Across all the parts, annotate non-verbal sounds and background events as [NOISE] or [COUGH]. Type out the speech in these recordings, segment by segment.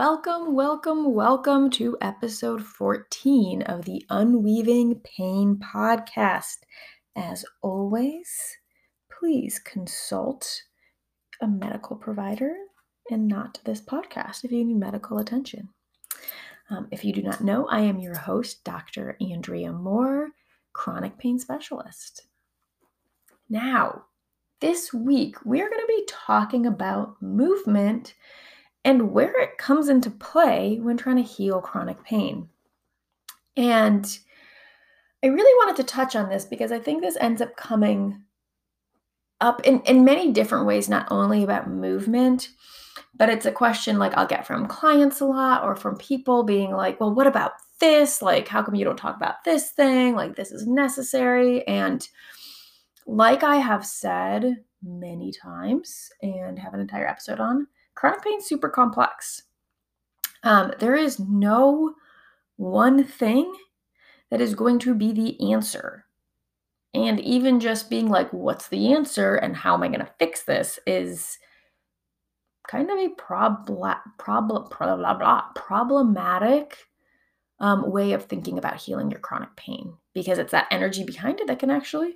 Welcome, welcome, welcome to episode 14 of the Unweaving Pain podcast. As always, please consult a medical provider and not this podcast if you need medical attention. Um, if you do not know, I am your host, Dr. Andrea Moore, chronic pain specialist. Now, this week, we're going to be talking about movement and where it comes into play when trying to heal chronic pain. And I really wanted to touch on this because I think this ends up coming up in, in many different ways, not only about movement, but it's a question like I'll get from clients a lot or from people being like, well, what about this? Like, how come you don't talk about this thing? Like, this is necessary. And like I have said many times and have an entire episode on, chronic pain super complex. Um, there is no one thing that is going to be the answer. And even just being like, what's the answer and how am I going to fix this is kind of a problem, problem, blah, blah, problematic um, way of thinking about healing your chronic pain because it's that energy behind it that can actually,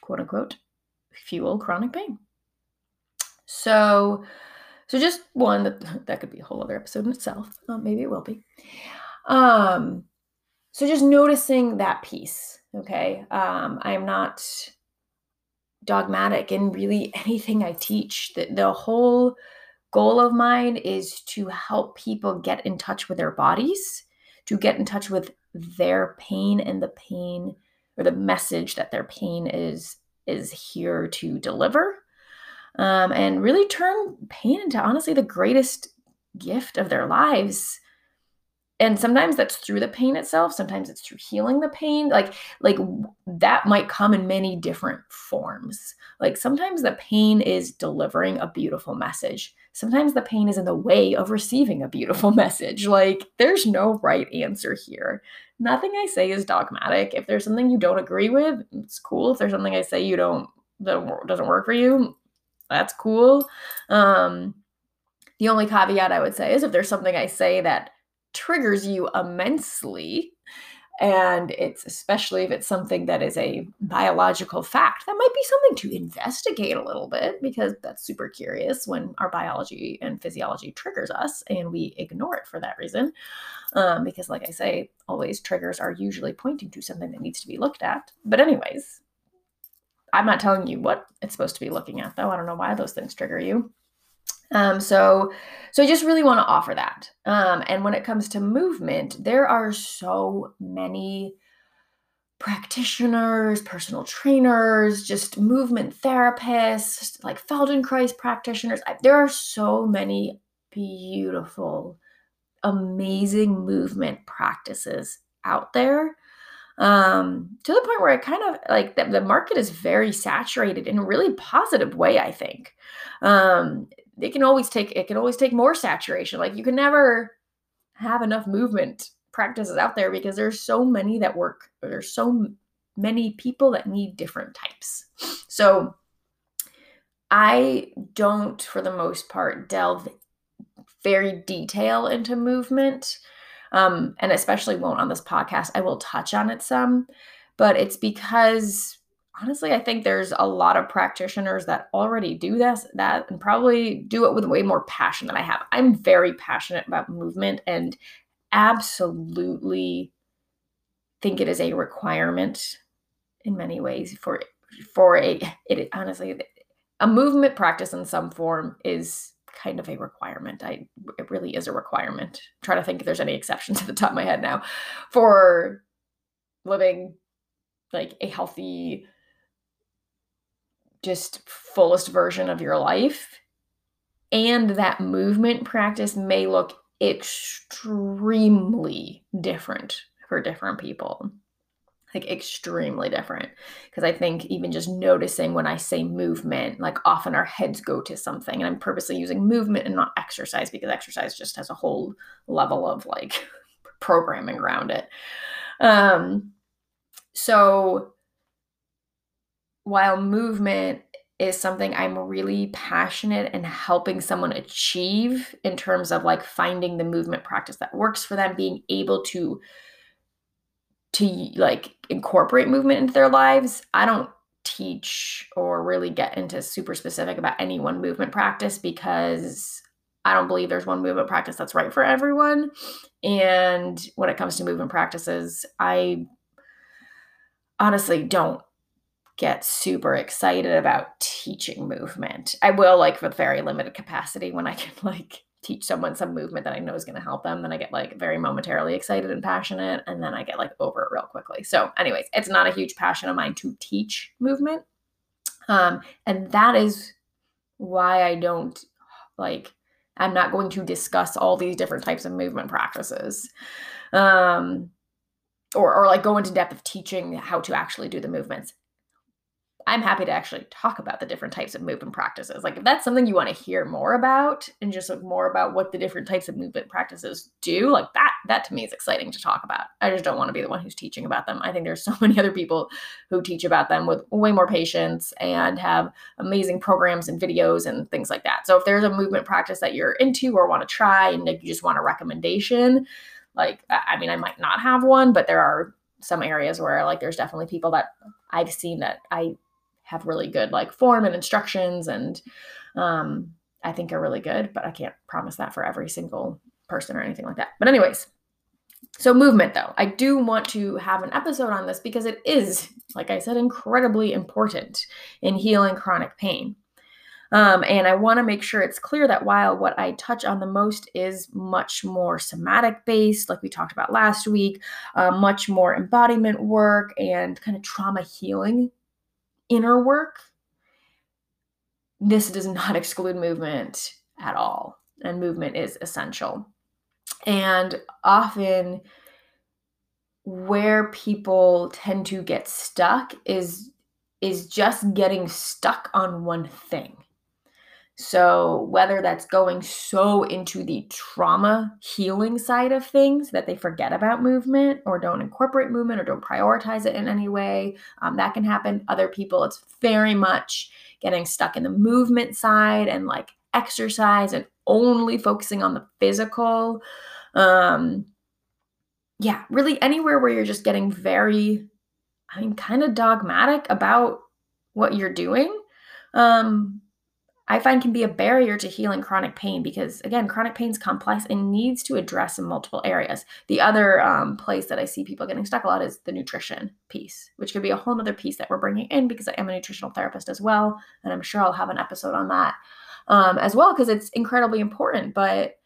quote unquote, fuel chronic pain. So, so just one that [LAUGHS] that could be a whole other episode in itself. Uh, maybe it will be. Um, so just noticing that piece. Okay, um, I am not dogmatic in really [LAUGHS] anything I teach. The, the whole goal of mine is to help people get in touch with their bodies, to get in touch with their pain and the pain or the message that their pain is is here to deliver um, and really turn pain into honestly the greatest gift of their lives. And sometimes that's through the pain itself sometimes it's through healing the pain like like that might come in many different forms. Like sometimes the pain is delivering a beautiful message. Sometimes the pain is in the way of receiving a beautiful [LAUGHS] message. Like there's no right answer here. Nothing i say is dogmatic. If there's something you don't agree with it's cool. If there's something i say you don't that doesn't work for you that's cool. Um, the only caveat I would say is if there's something I say that triggers you immensely, and it's especially if it's something that is a biological fact, that might be something to investigate a little bit because that's super curious when our biology and physiology triggers us and we ignore it for that reason. Um, because, like I say, always triggers are usually pointing to something that needs to be looked at. But, anyways, I'm not telling you what it's supposed to be looking at, though. I don't know why those things trigger you. Um, so, so I just really want to offer that. Um, and when it comes to movement, there are so many practitioners, personal trainers, just movement therapists, like Feldenkrais practitioners. There are so many beautiful, amazing movement practices out there um, to the point where it kind of like the, the market is very saturated in a really positive way. I think um, it can always take it can always take more saturation. Like you can never have enough movement practices out there because there's so many that work. There's so many people that need different types. So I don't, for the most part, delve very detail into movement um, and especially won't on this podcast. I will touch on it some, but it's because honestly, I think there's a lot of practitioners that already do this, that, and probably do it with way more passion than I have. I'm very passionate about movement and absolutely think it is a requirement in many ways for for a it honestly a movement practice in some form is kind of a requirement. I it really is a requirement. I'm trying to think if there's any exceptions [LAUGHS] at the top of my head now for living like a healthy just fullest version of your life. And that movement practice may look extremely different for different people like extremely different. Because i think even just noticing when i say movement like often our heads go to something and i'm purposely using movement and not exercise because exercise just has a whole level of like [LAUGHS] programming around it. Um so while movement is something I'm really passionate in helping someone achieve in terms of like finding the movement practice that works for them, being able to to like incorporate movement into their lives. I don't teach or really get into super specific about any one movement practice because I don't believe there's one movement practice that's right for everyone. And when it comes to movement practices, I honestly don't get super excited about teaching movement. I will like with very limited capacity when I can [LAUGHS] like teach someone some movement that I know is going to help them, then I get like very momentarily excited and passionate and then I get like over it real quickly. So anyways, it's not a huge passion of mine to teach movement. Um and that is why I don't like I'm not going to discuss all these different types of movement practices. Um or, or like go into depth of teaching how to actually do the movements. I'm happy to actually talk about the different types of movement practices. Like if that's something you want to hear more about and just like more about what the different types of movement practices do, like that that to me is exciting to talk about. I just don't want to be the one who's teaching about them. I think there's so [LAUGHS] many other people who teach about them with way more patience and have amazing programs and videos and things like that. So if there's a movement practice that you're into or want to try and like you just want a recommendation, like I mean I might not have one, but there are some areas where like there's definitely people that I've seen that I have really good like form and instructions and um, I think are really good, but I can't promise that for every single person or anything like that. But anyways, so movement though, I do want to have an episode on this because it is, like I said, incredibly important in healing chronic pain. Um, and I want to make sure it's clear that while what I touch on the most is much more somatic based, like we talked about last week, uh, much more embodiment work and kind of trauma healing inner work, this does not [LAUGHS] exclude movement at all. And movement is essential. And often, where people tend to get stuck is is just getting stuck on one thing so, whether that's going so into the trauma healing side of things that they forget about movement or don't incorporate movement or don't prioritize it in any way, um, that can happen. Other people, it's very much getting stuck in the movement side and like exercise and only focusing on the physical. Um, yeah, really anywhere where you're just getting very, I mean, kind of dogmatic about what you're doing. Um, I find can be a barrier to healing chronic pain because, again, chronic pain is complex and needs to address in multiple areas. The other um, place that I see people getting stuck a lot is the nutrition piece, which could be a whole other piece that we're bringing in because I am a nutritional therapist as well. And I'm sure I'll have an episode on that um, as well because it's incredibly important. But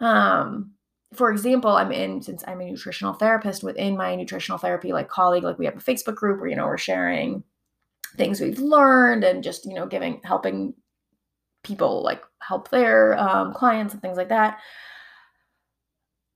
um, for example, I'm in since I'm a nutritional therapist within my nutritional therapy like colleague, like we have a Facebook group where you know we're sharing things we've learned and just you know giving helping people like help their um, clients and things like that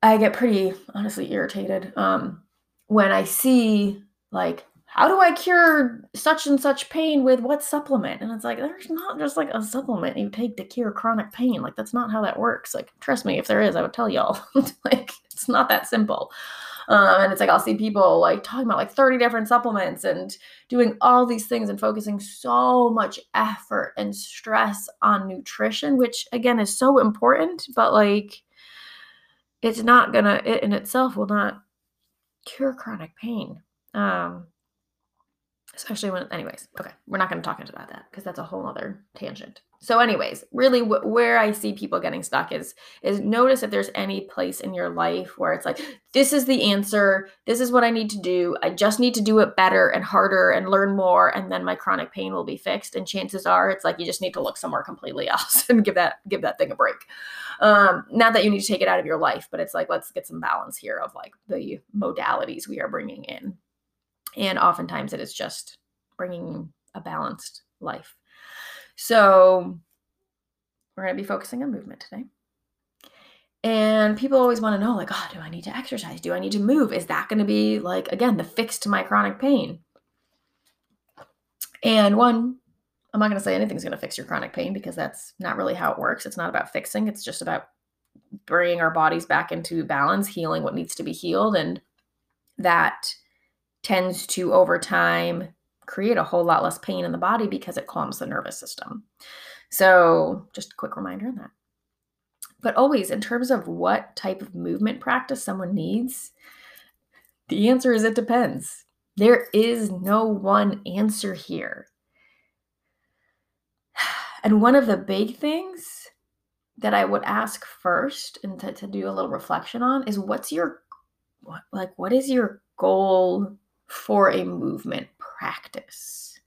i get pretty honestly irritated um, when i see like how do i cure such and such pain with what supplement? And it's like there's not just like a supplement you take to cure chronic pain like that's not how that works. Like trust me if there is i would tell y'all. [LAUGHS] Like it's not that simple um, and it's like I'll see people like talking about like 30 different supplements and doing all these things and focusing so much effort and stress on nutrition, which again is so important, but like it's not gonna, it in itself will not cure chronic pain. Um, especially when, anyways, okay, we're not gonna talk into about that because that's a whole other tangent. So anyways really w- where i see people getting stuck is is notice if there's any place in your life where it's like this is the answer this is what i need to do i just need to do it better and harder and learn more and then my chronic pain will be fixed and chances are it's like you just need to look somewhere completely [LAUGHS] else and give that give that thing a break. Um not that you need to take it out of your life but it's like let's get some balance here of like the modalities we are bringing in and oftentimes it is just bringing a balanced life so we're going to be focusing on movement today. And people always want to know, like, oh, do I need to exercise? Do I need to move? Is that going to be like, again, the fix to my chronic pain? And one, I'm not going to say anything's going to fix your chronic pain because that's not really how it works. It's not about fixing, it's just about bringing our bodies back into balance, healing what needs to be healed. And that tends to, over time, create a whole lot less pain in the body because it calms the nervous system. So, just a quick reminder on that. But always, in terms of what type of movement practice someone needs, the answer is it depends. There is no one answer here. [SIGHS] And one of the big things that I would ask first and to, to do a little reflection on is what's your what, like what is your goal for a movement practice?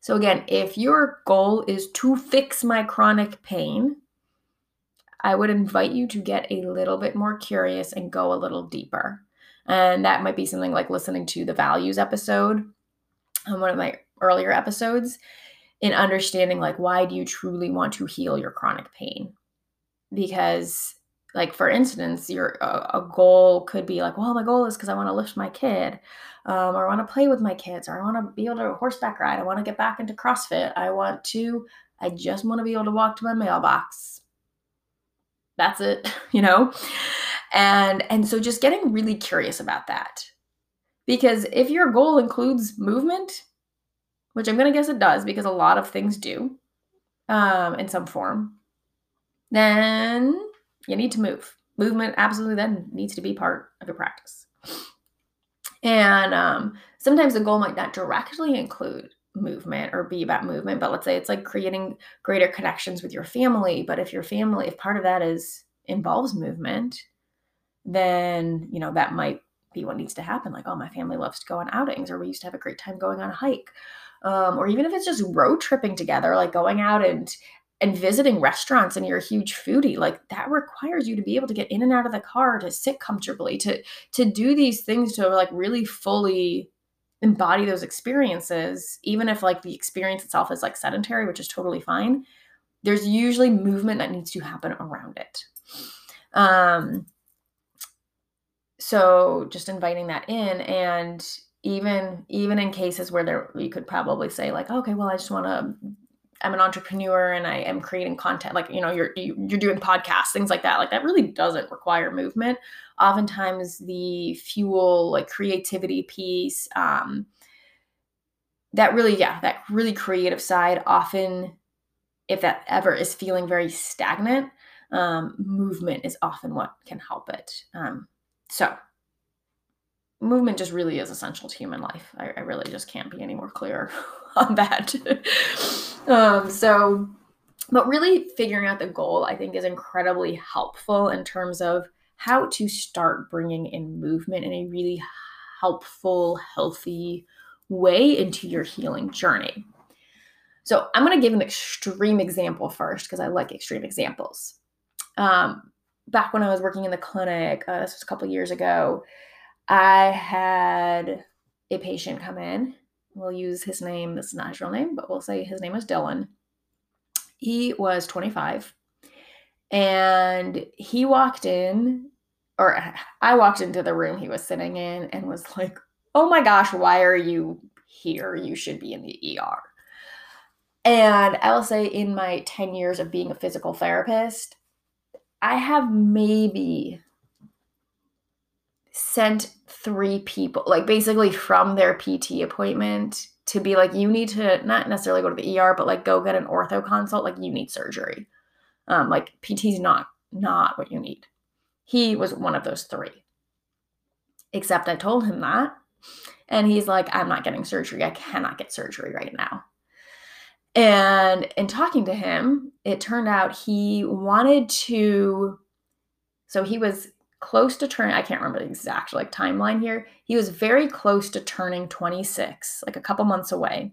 So again, if your goal is to fix my chronic pain, I would invite you to get a little bit more curious and go a little deeper. And that might be something like listening to the values episode on one of my earlier episodes in understanding like why do you truly want to heal your chronic pain because like for instance your a, a goal could be like well my goal is because i want to lift my kid um, or i want to play with my kids or i want to be able to horseback ride i want to get back into crossfit i want to i just want to be able to walk to my mailbox. That's it [LAUGHS] you know? And and so just getting really curious about that. Because if your goal includes movement which i'm going to guess it does because a lot of things do um, in some form then you need to move. Movement absolutely then needs to be part of your practice. And um, sometimes the goal might not directly include movement or be about movement, but let's say it's like creating greater connections with your family. But if your family, if part of that is involves movement, then you know that might be what needs to happen. Like, oh, my family loves to go on outings, or we used to have a great time going on a hike. Um, or even if it's just road tripping together, like going out and and visiting restaurants and you're a huge foodie like that requires you to be able to get in and out of the car to sit comfortably to to do these things to like really fully embody those experiences even if like the experience itself is like sedentary which is totally fine there's usually movement that needs to happen around it. Um so just inviting that in and even even in cases where there you could probably say like okay well i just want to I'm an entrepreneur and I am creating content, like you know, you're you're doing podcasts, things like that. Like that really doesn't require movement. Oftentimes, the fuel, like creativity piece, um, that really, yeah, that really creative side. Often, if that ever is feeling very stagnant, um, movement is often what can help it. Um, so, movement just really is essential to human life. I, I really just can't be any more clear [LAUGHS] on that. [LAUGHS] um, so, but really figuring out the goal, I think, is incredibly helpful in terms of how to start bringing in movement in a really helpful, healthy way into your healing journey. So, I'm going to give an extreme example first because I like extreme examples. Um, back when I was working in the clinic, uh, this was a couple years ago, I had a patient come in. We'll use his name. This is not his real name, but we'll say his name was Dylan. He was 25 and he walked in, or I walked into the room he was sitting in and was like, Oh my gosh, why are you here? You should be in the ER. And I will say, in my 10 years of being a physical therapist, I have maybe sent three people, like basically from their PT appointment to be like, you need to not necessarily go to the ER, but like go get an ortho consult, like you need surgery. Um, like PT's not not what you need. He was one of those three. Except I told him that. And he's like, I'm not getting surgery. I cannot get surgery right now. And in talking to him, it turned out he wanted to. So he was close to turning i can't remember the exact like timeline here. He was very close to turning 26 like a couple months away.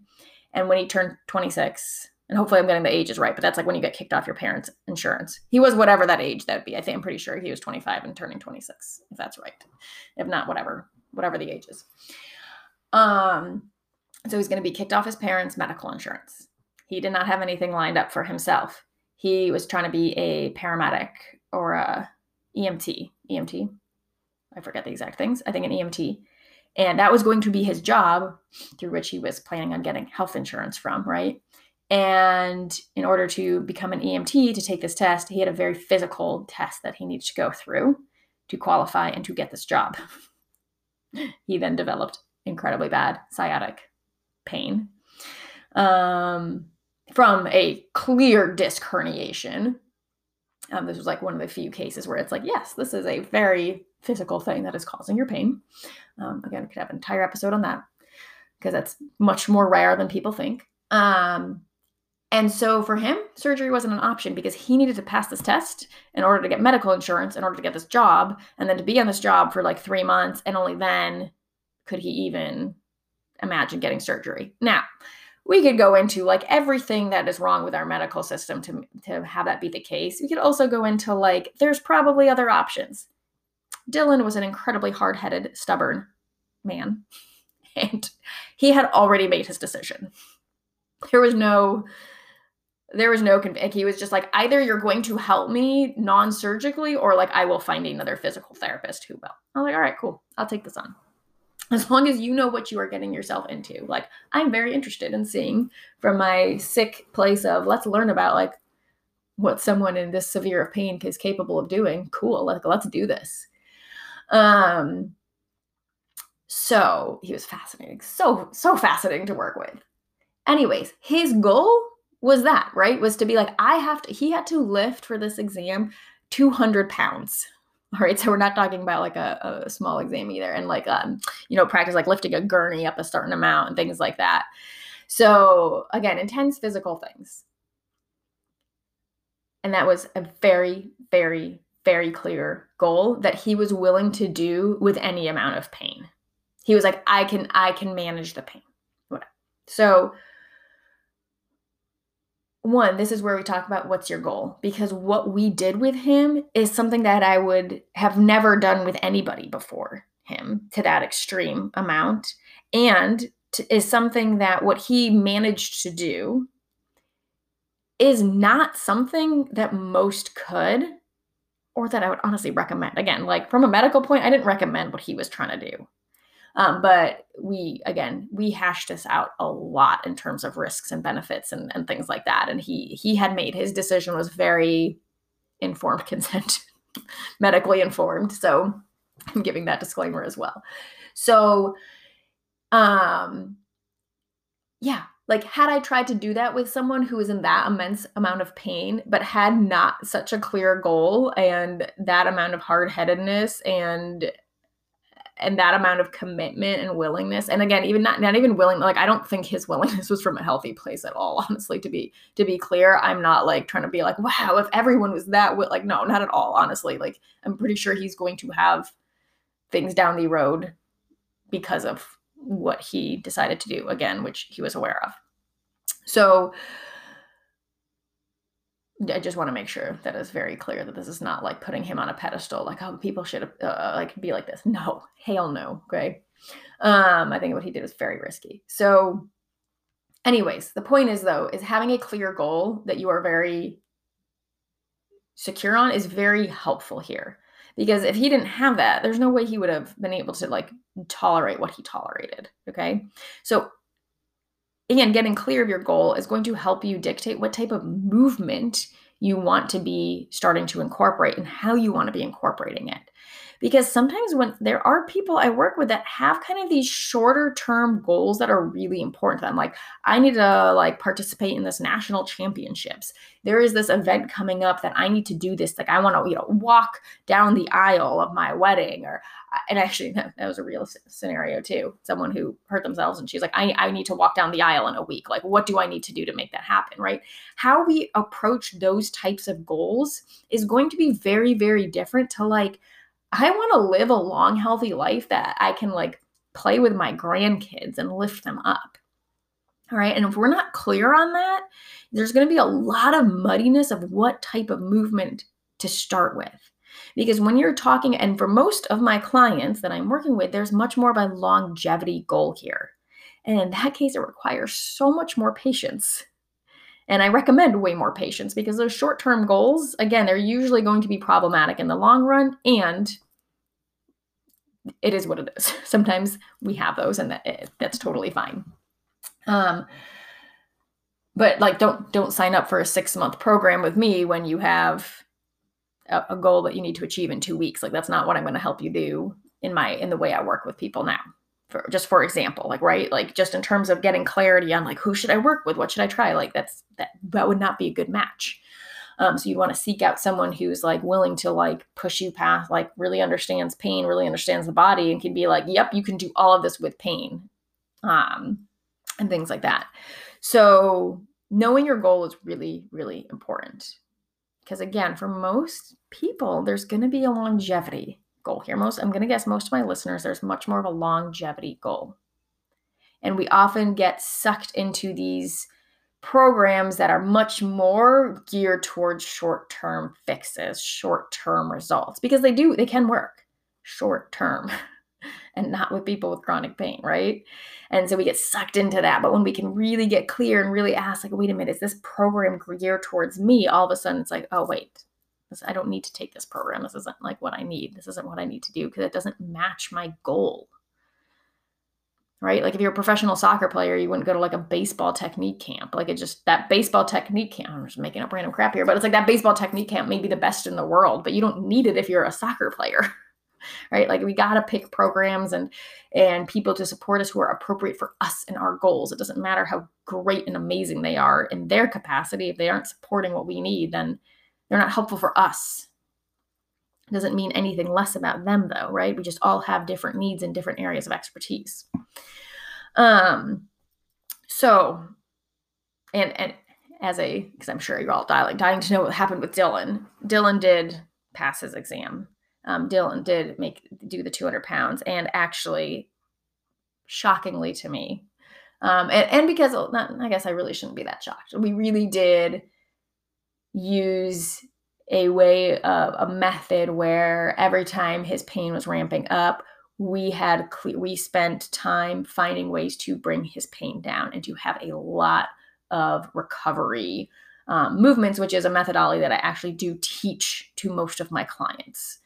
And when he turned 26 and hopefully i'm getting the ages right but that's like when you get kicked off your parents insurance. He was whatever that age that would be. I think i'm pretty sure he was 25 and turning 26 if that's right. If not whatever whatever the age is. Um so he's going to be kicked off his parents medical insurance. He did not have anything lined up for himself. He was trying to be a paramedic or a emt EMT. I forget the exact things. I think an EMT. And that was going to be his job through which he was planning on getting health insurance from, right? And in order to become an EMT to take this test, he had a very physical test that he needed to go through to qualify and to get this job. [LAUGHS] he then developed incredibly bad sciatic pain um, from a clear disc herniation. Um, this was like one of the few cases where it's like, yes, this is a very physical thing that is causing your pain. Um, again, I could have an entire episode on that because that's much more rare than people think. Um, and so for him, surgery wasn't an option because he needed to pass this test in order to get medical insurance, in order to get this job, and then to be on this job for like three months. And only then could he even imagine getting surgery. Now, we could go into like everything that is wrong with our medical system to, to have that be the case. We could also go into like, there's probably other options. Dylan was an incredibly hard headed, stubborn man, [LAUGHS] and he had already made his decision. There was no there was no. He was just like, either you're going to help me non surgically, or like I will find another physical therapist who will. I'm like, all right, cool. I'll take this on. As long as you know what you are getting yourself into. Like, I'm very interested in seeing from my sick place of let's learn about like what someone in this severe of pain is capable of doing. Cool. Like, let's do this. Um, so he was fascinating. So, so fascinating to work with. Anyways, his goal was that, right? Was to be like, I have to, he had to lift for this exam 200 pounds. All right. So we're not talking about like a, a small exam either. And like, um, you know, practice like lifting a gurney up a certain amount and things like that. So again, intense physical things. And that was a very, very, very clear goal that he was willing to do with any amount of pain. He was like, I can, I can manage the pain. Whatever. So one, this is where we talk about what's your goal because what we did with him is something that I would have never done with anybody before him to that extreme amount and to, is something that what he managed to do is not something that most could or that I would honestly recommend. Again, like from a medical point, I didn't recommend what he was trying to do. Um, but we, again, we hashed this out a lot in terms of risks and benefits and, and things like that. And he he had made his decision was very informed [LAUGHS] consent, medically informed. So I'm giving that disclaimer as well. So, um, yeah, like had I tried to do that with someone who was in that immense amount of pain, but had not such a clear goal and that amount of hard headedness and and that amount of commitment and willingness and again even not not even willing like i don't think his [LAUGHS] willingness was from a healthy place at all honestly to be to be clear. I'm not like trying to be like wow if everyone was that like no not at all honestly. Like i'm pretty sure he's going to have things down the road because of what he decided to do again which he was aware of. So I just want to make sure that it's very clear that this is not like putting him on a pedestal, like oh people should uh, uh, like be like this. No, hell no. Okay, um, I think what he did was very risky. So, anyways, the point is though is having a clear goal that you are very secure on is very helpful here because if he didn't have that, there's no way he would have been able to like tolerate what he tolerated. Okay, so again, getting clear of your goal is going to help you dictate what type of movement you want to be starting to incorporate and how you want to be incorporating it because sometimes when there are people I work with that have kind of these shorter term goals that are really important to them like I need to like participate in this national championships. There is this event coming up that I need to do this like I want to you know walk down the aisle of my wedding or uh, and actually [LAUGHS] that, was a real scenario too someone who hurt themselves and she's like I, I need to walk down the aisle in a week like what do i need to do to make that happen right? How we approach those types of goals is going to be very very different to like I want to live a long, healthy life that I can like play with my grandkids and lift them up. All right. And if we're not clear on that, there's going to be a lot of muddiness of what type of movement to start with. Because when you're talking, and for most of my clients that I'm working with, there's much more of a longevity goal here. And in that case, it requires so much more patience. And I recommend way more patience because those short term goals, again, they're usually going to be problematic in the long run and it is what it is. [LAUGHS] Sometimes we have those, and that that's totally fine. Um, but like, don't don't sign up for a six month program with me when you have a, a goal that you need to achieve in two weeks. Like, that's not what I'm going to help you do in my in the way I work with people now. For, just for example like right like just in terms of getting clarity on like who should i work with? What should i try? Like that's that that would not be a good match. Um, so you want to seek out someone who's like willing to like push you past like really understands pain really understands the body and can be like yep you can do all of this with pain um, and things like that. So knowing your goal is really really important. Because again for most people there's going to be a longevity goal here. Most, I'm going to guess most of my listeners, there's much more of a longevity goal. And we often get sucked into these programs that are much more geared towards short term fixes, short term results, because they do, they can work short term [LAUGHS] and not with people with chronic pain, right? And so we get sucked into that. But when we can really get clear and really ask, like, wait a minute, is this program geared towards me? All of a sudden it's like, oh, wait, I don't need to take this program. This isn't like what I need. This isn't what I need to do because it doesn't match my goal. Right? Like if you're a professional soccer player, you wouldn't go to like a baseball technique camp. Like it just that baseball technique camp. I'm just making up random crap here, but it's like that baseball technique camp may be the best in the world, but you don't need it if you're a soccer player. [LAUGHS] right? Like we got to pick programs and and people to support us who are appropriate for us and our goals. It doesn't matter how great and amazing they are in their capacity if they aren't supporting what we need, then they're not helpful for us. It doesn't mean anything less about them, though, right? We just all have different needs in different areas of expertise. Um, so, and and as a, because I'm sure you're all dying, dying to know what happened with Dylan. Dylan did pass his exam. Um, Dylan did make do the 200 pounds, and actually, shockingly to me, um, and, and because not, I guess I really shouldn't be that shocked. We really did use a way of a method where every time his pain was ramping up we had we spent time finding ways to bring his pain down and to have a lot of recovery um, movements which is a methodology that i actually do teach to most of my clients.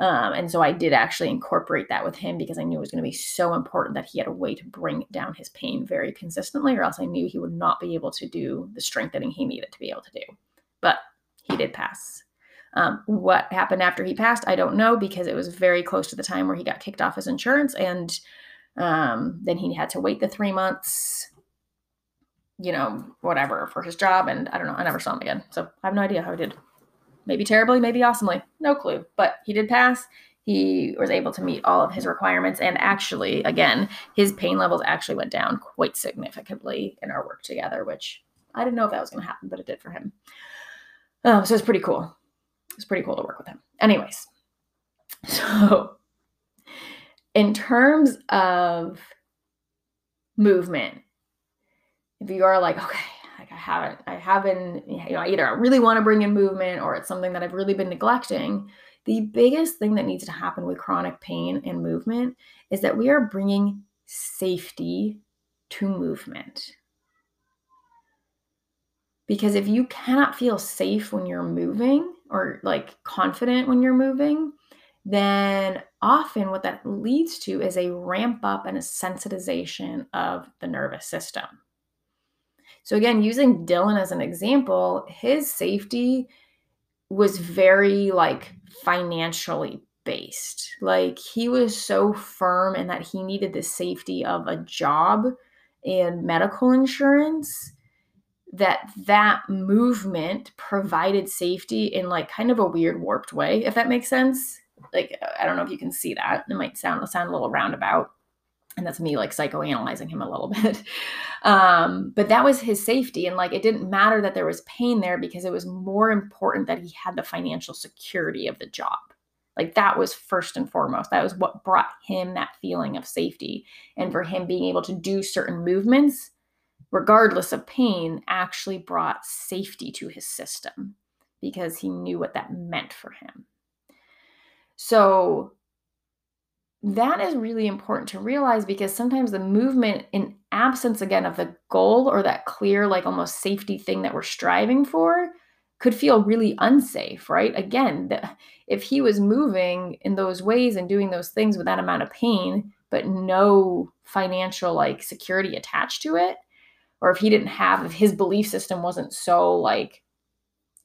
Um, and so i did actually incorporate that with him because i knew it was going to be so important that he had a way to bring down his pain very consistently or else i knew he would not be able to do the strengthening he needed to be able to do but he did pass. Um, what happened after he passed, I don't know because it was very close to the time where he got kicked off his insurance, and um, then he had to wait the three months, you know, whatever for his job. And I don't know, I never saw him again, so I have no idea how he did. Maybe terribly, maybe awesomely, no clue. But he did pass. He was able to meet all of his requirements, and actually, again, his pain levels actually went down quite significantly in our work together, which I didn't know if that was going to happen, but it did for him. Um, so it's pretty cool. It's pretty cool to work with him. Anyways, [LAUGHS] so in terms of movement, if you are like, okay, like I haven't, I haven't, you know, either I really want to bring in movement or it's something that I've really been neglecting. The biggest thing that needs to happen with chronic pain and movement is that we are bringing safety to movement. Because if you cannot feel safe when you're moving or like confident when you're moving, then often what that leads to is a ramp up and a sensitization of the nervous system. So, again, using Dylan as an example, his safety was very like financially based. Like he was so firm in that he needed the safety of a job and medical insurance that that movement provided safety in like kind of a weird warped way if that makes sense. Like i don't know if you can see that. It might sound sound a little roundabout and that's me like psychoanalyzing him a little [LAUGHS] bit. Um, but that was his safety and like it didn't matter that there was pain there because it was more important that he had the financial security of the job. Like that was first and foremost. That was what brought him that feeling of safety and for him being able to do certain movements regardless of pain, actually brought safety to his system because he knew what that meant for him. So, that is really important to realize because sometimes the movement, in absence again of the goal or that clear, like almost safety thing that we're striving for, could feel really unsafe, right? Again, the, if he was moving in those ways and doing those things with that amount of pain, but no financial like security attached to it, or if he didn't have if his belief system wasn't so like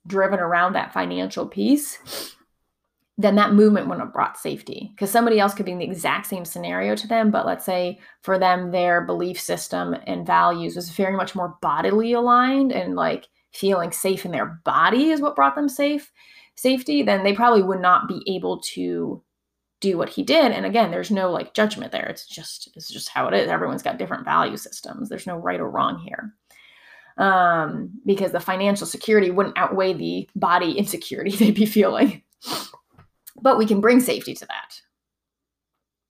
driven around that financial piece then that movement wouldn't have brought safety. Because somebody else could be in the exact same scenario to them but let's say for them their belief system and values was very much more bodily aligned and like feeling safe in their body is what brought them safe safety then they probably would not be able to do what he did. And again there's no like judgment there. It's just it's just how it is. Everyone's got different value systems. There's no right or wrong here. Um, because the financial security wouldn't outweigh the body insecurity [LAUGHS] they'd be feeling. But we can bring safety to that.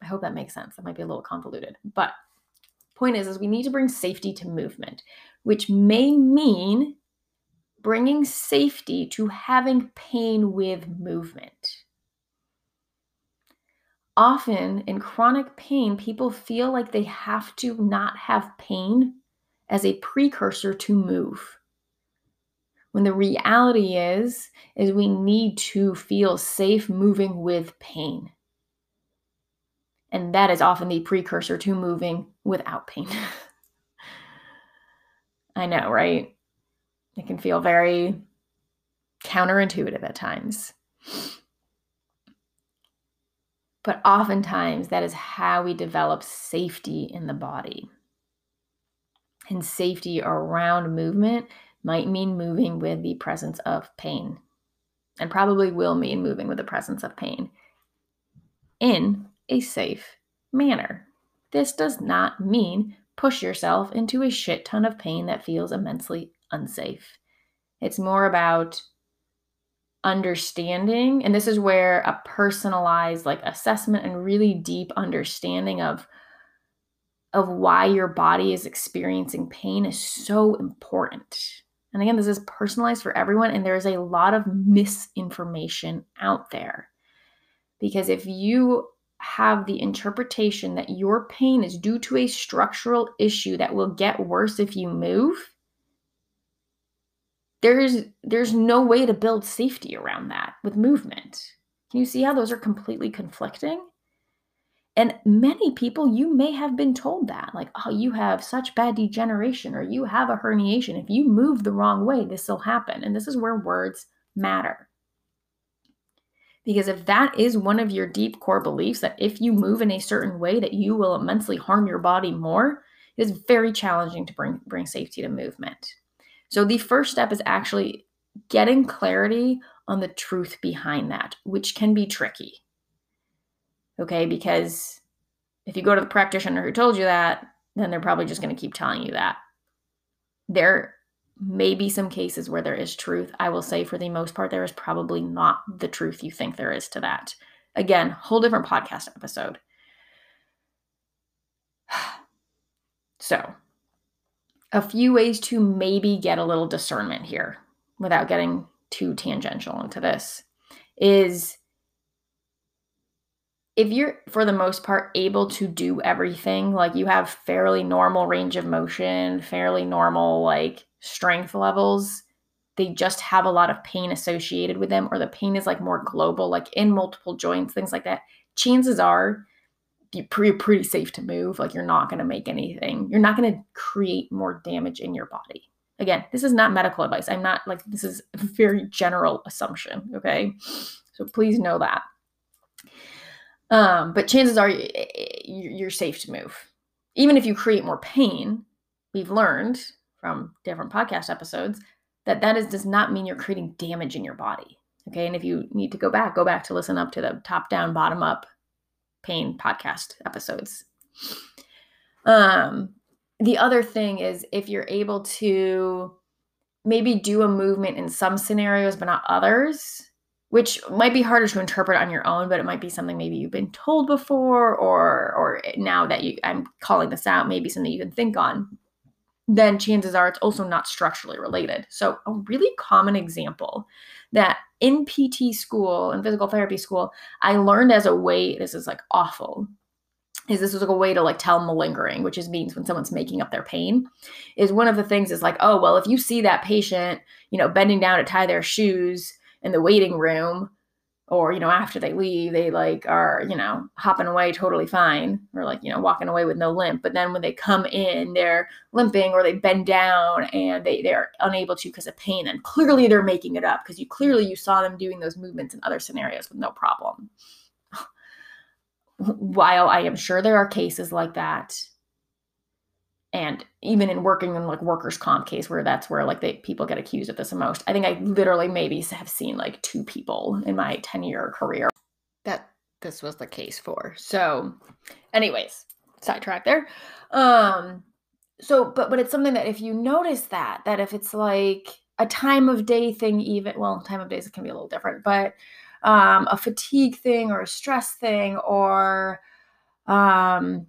I hope that makes sense. That might be a little convoluted, but point is is we need to bring safety to movement, which may mean bringing safety to having pain with movement. Often in chronic pain, people feel like they have to not have pain as a precursor to move. When the reality is is we need to feel safe moving with pain. And that is often the precursor to moving without pain. [LAUGHS] I know right? It can feel very counterintuitive at times but oftentimes that is how we develop safety in the body and safety around movement might mean moving with the presence of pain, and probably will mean moving with the presence of pain in a safe manner. This does not mean push yourself into a shit ton of pain that feels immensely unsafe. It's more about understanding, and this is where a personalized like assessment and really deep understanding of of why your body is experiencing pain is so important. And again, this is personalized for everyone, and there's a lot of misinformation out there. Because if you have the interpretation that your pain is due to a structural issue that will get worse if you move, there's there's no way to build safety around that with movement. Can you see how those are completely conflicting? And many people, you may have been told that, like, oh, you have such bad degeneration or you have a herniation. If you move the wrong way, this will happen. And this is where words matter. Because if that is one of your deep core beliefs, that if you move in a certain way, that you will immensely harm your body more, it is very challenging to bring, bring safety to movement. So the first step is actually getting clarity on the truth behind that, which can be tricky. Okay, because if you go to the practitioner who told you that, then they're probably just going to keep telling you that. There may be some cases where there is truth. I will say, for the most part, there is probably not the truth you think there is to that. Again, whole different podcast episode. [SIGHS] So, a few ways to maybe get a little discernment here without getting too tangential into this is if you're for the most part able to do everything like you have fairly normal range of motion fairly normal like strength levels they just have a lot of pain associated with them or the pain is like more global like in multiple joints things like that chances are you're pretty, safe to move like you're not going to make anything. You're not going to create more damage in your body. Again this is not medical advice. I'm not like this is a very general assumption okay? So please know that. Um, but chances are you're safe to move. Even if you create more pain, we've learned from different podcast episodes that that is does not mean you're creating damage in your body. Okay, and if you need to go back, go back to listen up to the top down, bottom up pain podcast episodes. Um, the other thing is if you're able to maybe do a movement in some scenarios but not others, which might be harder to interpret on your own, but it might be something maybe you've been told before, or or now that you I'm calling this out, maybe something you can think on. Then chances are it's also not structurally related. So a really common example that in PT school and physical therapy school, I learned as a way. This is like awful. Is this was like a way to like tell malingering, which is means when someone's making up their pain. Is one of the things is like, oh well, if you see that patient, you know, bending down to tie their shoes in the waiting room or you know after they leave they like are you know hopping away totally fine or like you know walking away with no limp. But then when they come in they're limping or they bend down and they they're unable to because of pain and clearly they're making it up because you clearly you saw them doing those movements in other scenarios with no problem. [SIGHS] While i am sure there are cases like that and even in working in like workers comp case where that's where like they people get accused of this the most i think i literally maybe have seen like two people in my 10 year career. That this was the case for. So anyways sidetrack there. Um so but but it's something that if you notice that that if it's like a time of day thing even well time of days can be a little different but um a fatigue thing or a stress thing or um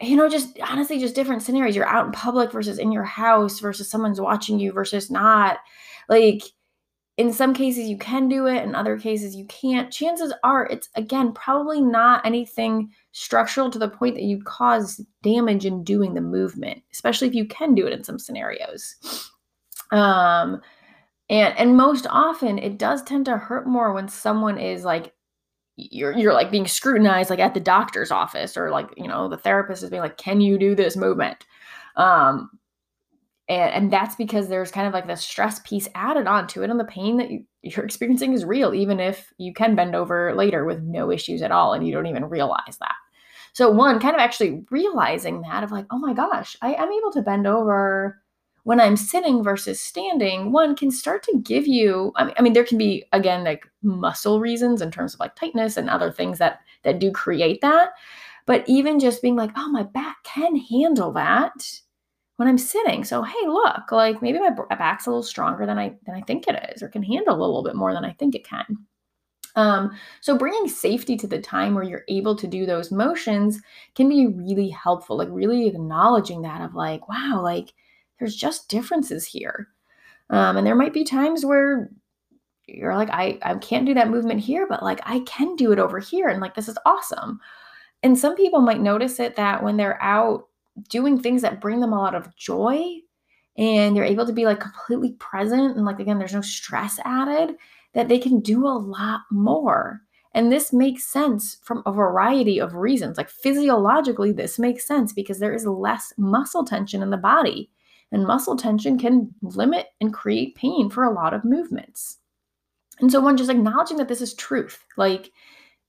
you know, just honestly, just different scenarios. You're out in public versus in your house versus someone's watching you versus not. Like, in some cases, you can do it, in other cases, you can't. Chances are it's, again, probably not anything structural to the point that you cause damage in doing the movement, especially if you can do it in some scenarios. Um, and and most often it does tend to hurt more when someone is like you're you're like being scrutinized like at the doctor's office or like you know the therapist is being like can you do this movement? Um and and that's because there's kind of like the stress piece added onto it and the pain that you, you're experiencing is real even if you can bend over later with no issues at all and you don't even realize that. So one kind of actually realizing that of like oh my gosh i am able to bend over when I'm sitting versus standing, one can start to give you, I mean, I mean, there can be, again, like muscle reasons in terms of like tightness and other things that, that do create that. But even just being like, oh, my back can handle that when I'm sitting. So, hey, look, like maybe my back's a little stronger than I, than I think it is, or can handle a little bit more than I think it can. Um, so bringing safety to the time where you're able to do those motions can be really helpful. Like really acknowledging that of like, wow, like there's just differences here. Um, and there might be times where you're like, I, I can't do that movement here, but like I can do it over here. And like, this is awesome. And some people might notice it that when they're out doing things that bring them a lot of joy and they're able to be like completely present and like, again, there's no stress added, that they can do a lot more. And this makes sense from a variety of reasons. Like physiologically, this makes sense because there is less muscle tension in the body and muscle tension can limit and create pain for a lot of movements. And so, one just acknowledging that this is truth. Like,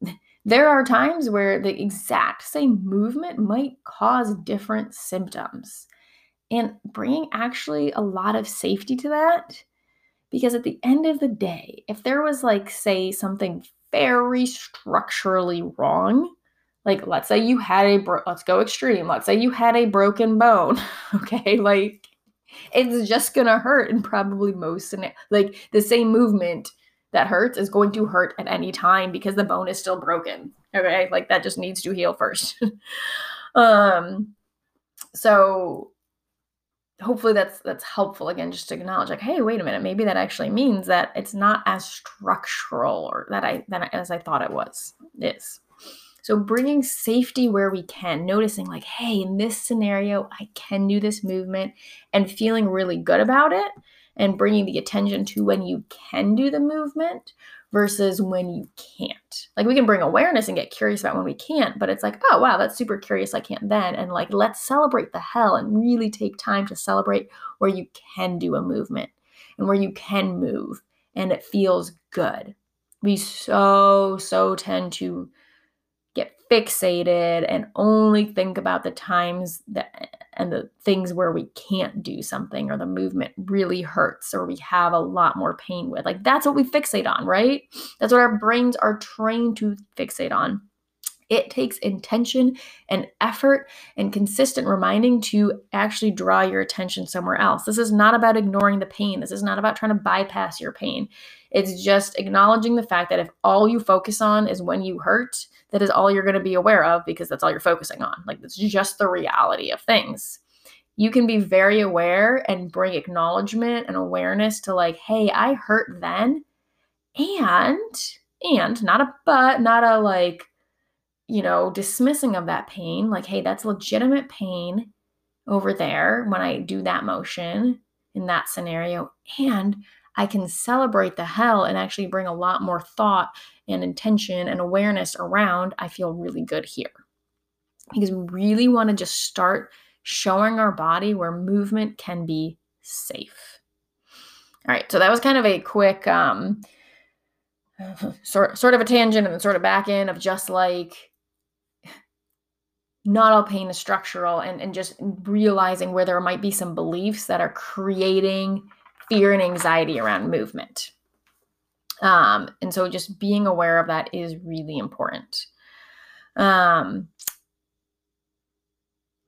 [LAUGHS] there are times where the exact same movement might cause different symptoms. And bringing actually a lot of safety to that, because at the end of the day, if there was, like, say, something very structurally wrong, like let's say you had a bro- let's go extreme. Let's say you had a broken bone [LAUGHS] okay? Like it's just gonna hurt and probably most like the same movement that hurts is going to hurt at any time because the bone is still broken okay? Like that just needs to heal first. [LAUGHS] Um so hopefully that's that's helpful again just to acknowledge like hey wait a minute maybe that actually means that it's not as structural or that i that as i thought it was is so bringing safety where we can, noticing like, hey, in this scenario, I can do this movement and feeling really good about it and bringing the attention to when you can do the movement versus when you can't. Like we can bring awareness and get curious about when we can't, but it's like, oh wow, that's super curious. I can't then. And like, let's celebrate the hell and really take time to celebrate where you can do a movement and where you can move and it feels good. We so, so tend to get fixated and only think about the times that and the things where we can't do something or the movement really hurts or we have a lot more pain with. Like that's what we fixate on, right? That's what our brains are trained to fixate on. It takes intention and effort and consistent reminding to actually draw your attention somewhere else. This is not about ignoring the pain. This is not about trying to bypass your pain. It's just acknowledging the fact that if all you focus on is when you hurt, that is all you're going to be aware of because that's all you're focusing on. Like, it's just the reality of things. You can be very aware and bring acknowledgement and awareness to, like, hey, I hurt then. And, and not a but, not a like, you know, dismissing of that pain. Like, hey, that's legitimate pain over there when I do that motion in that scenario. And I can celebrate the hell and actually bring a lot more thought and intention and awareness around, I feel really good here. Because we really want to just start showing our body where movement can be safe. All right, so that was kind of a quick um, [LAUGHS] sort sort of a tangent and sort of back in of just like not all pain is structural and, and just realizing where there might be some beliefs that are creating fear and anxiety around movement. Um, and so just being aware of that is really important. Um,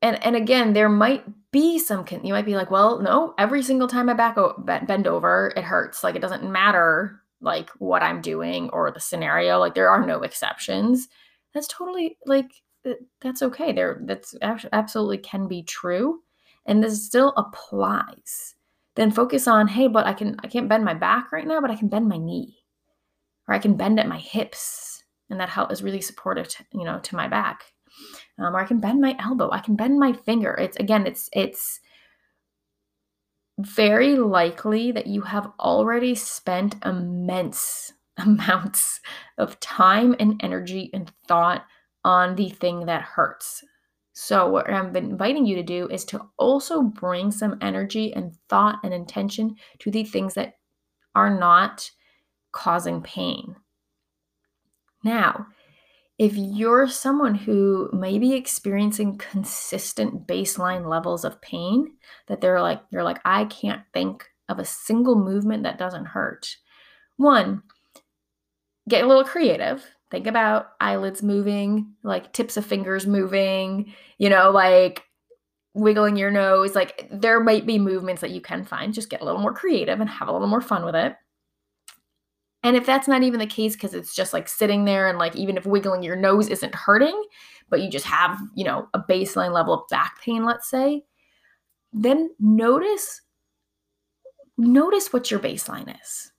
and and again, there might be some you might be like, well, no, every single time I back o- bend over, it hurts. Like it doesn't matter like what I'm doing or the scenario. Like there are no exceptions. That's totally like that's okay. There, that's absolutely can be true, and this still applies. Then focus on, hey, but I can I can't bend my back right now, but I can bend my knee, or I can bend at my hips, and that help is really supportive, to, you know, to my back. Um, or I can bend my elbow. I can bend my finger. It's again, it's it's very likely that you have already spent immense [LAUGHS] amounts of time and energy and thought on the thing that hurts. So, what I'm inviting you to do is to also bring some energy and thought and intention to the things that are not causing pain. Now, if you're someone who may be experiencing consistent baseline levels of pain, that they're like, you're like, I can't think of a single movement that doesn't hurt. One, get a little creative think about eyelids moving, like tips of fingers moving, you know, like wiggling your nose. Like there might be movements that you can find. Just get a little more creative and have a little more fun with it. And if that's not even the case, because it's just like sitting there and like even if wiggling your nose isn't hurting, but you just have, you know, a baseline level of back pain, let's say, then notice notice what your baseline is.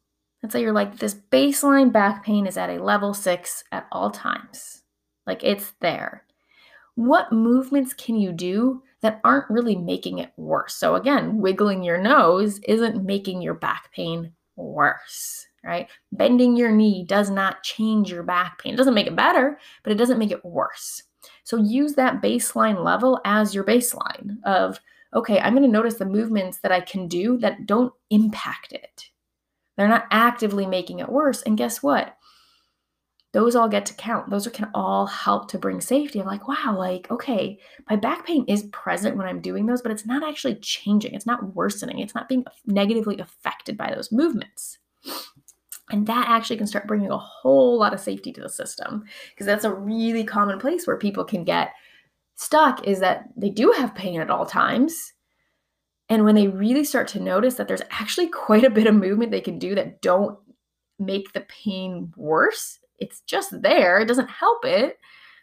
Let's say you're like, this baseline back pain is at a level six at all times. Like it's there. What movements can you do that aren't really making it worse? So, again, wiggling your nose isn't making your back pain worse, right? Bending your knee does not change your back pain. It doesn't make it better, but it doesn't make it worse. So, use that baseline level as your baseline of, okay, I'm going to notice the movements that I can do that don't impact it. They're not actively making it worse. And guess what? Those all get to count. Those can all help to bring safety. I'm like, wow, like, okay, my back pain is present when I'm doing those, but it's not actually changing. It's not worsening. It's not being negatively affected by those movements. And that actually can start bringing a whole lot of safety to the system because that's a really common place where people can get stuck is that they do have pain at all times and when they really start to notice that there's actually quite a bit of movement they can do that don't make the pain worse, it's just there. It doesn't help it,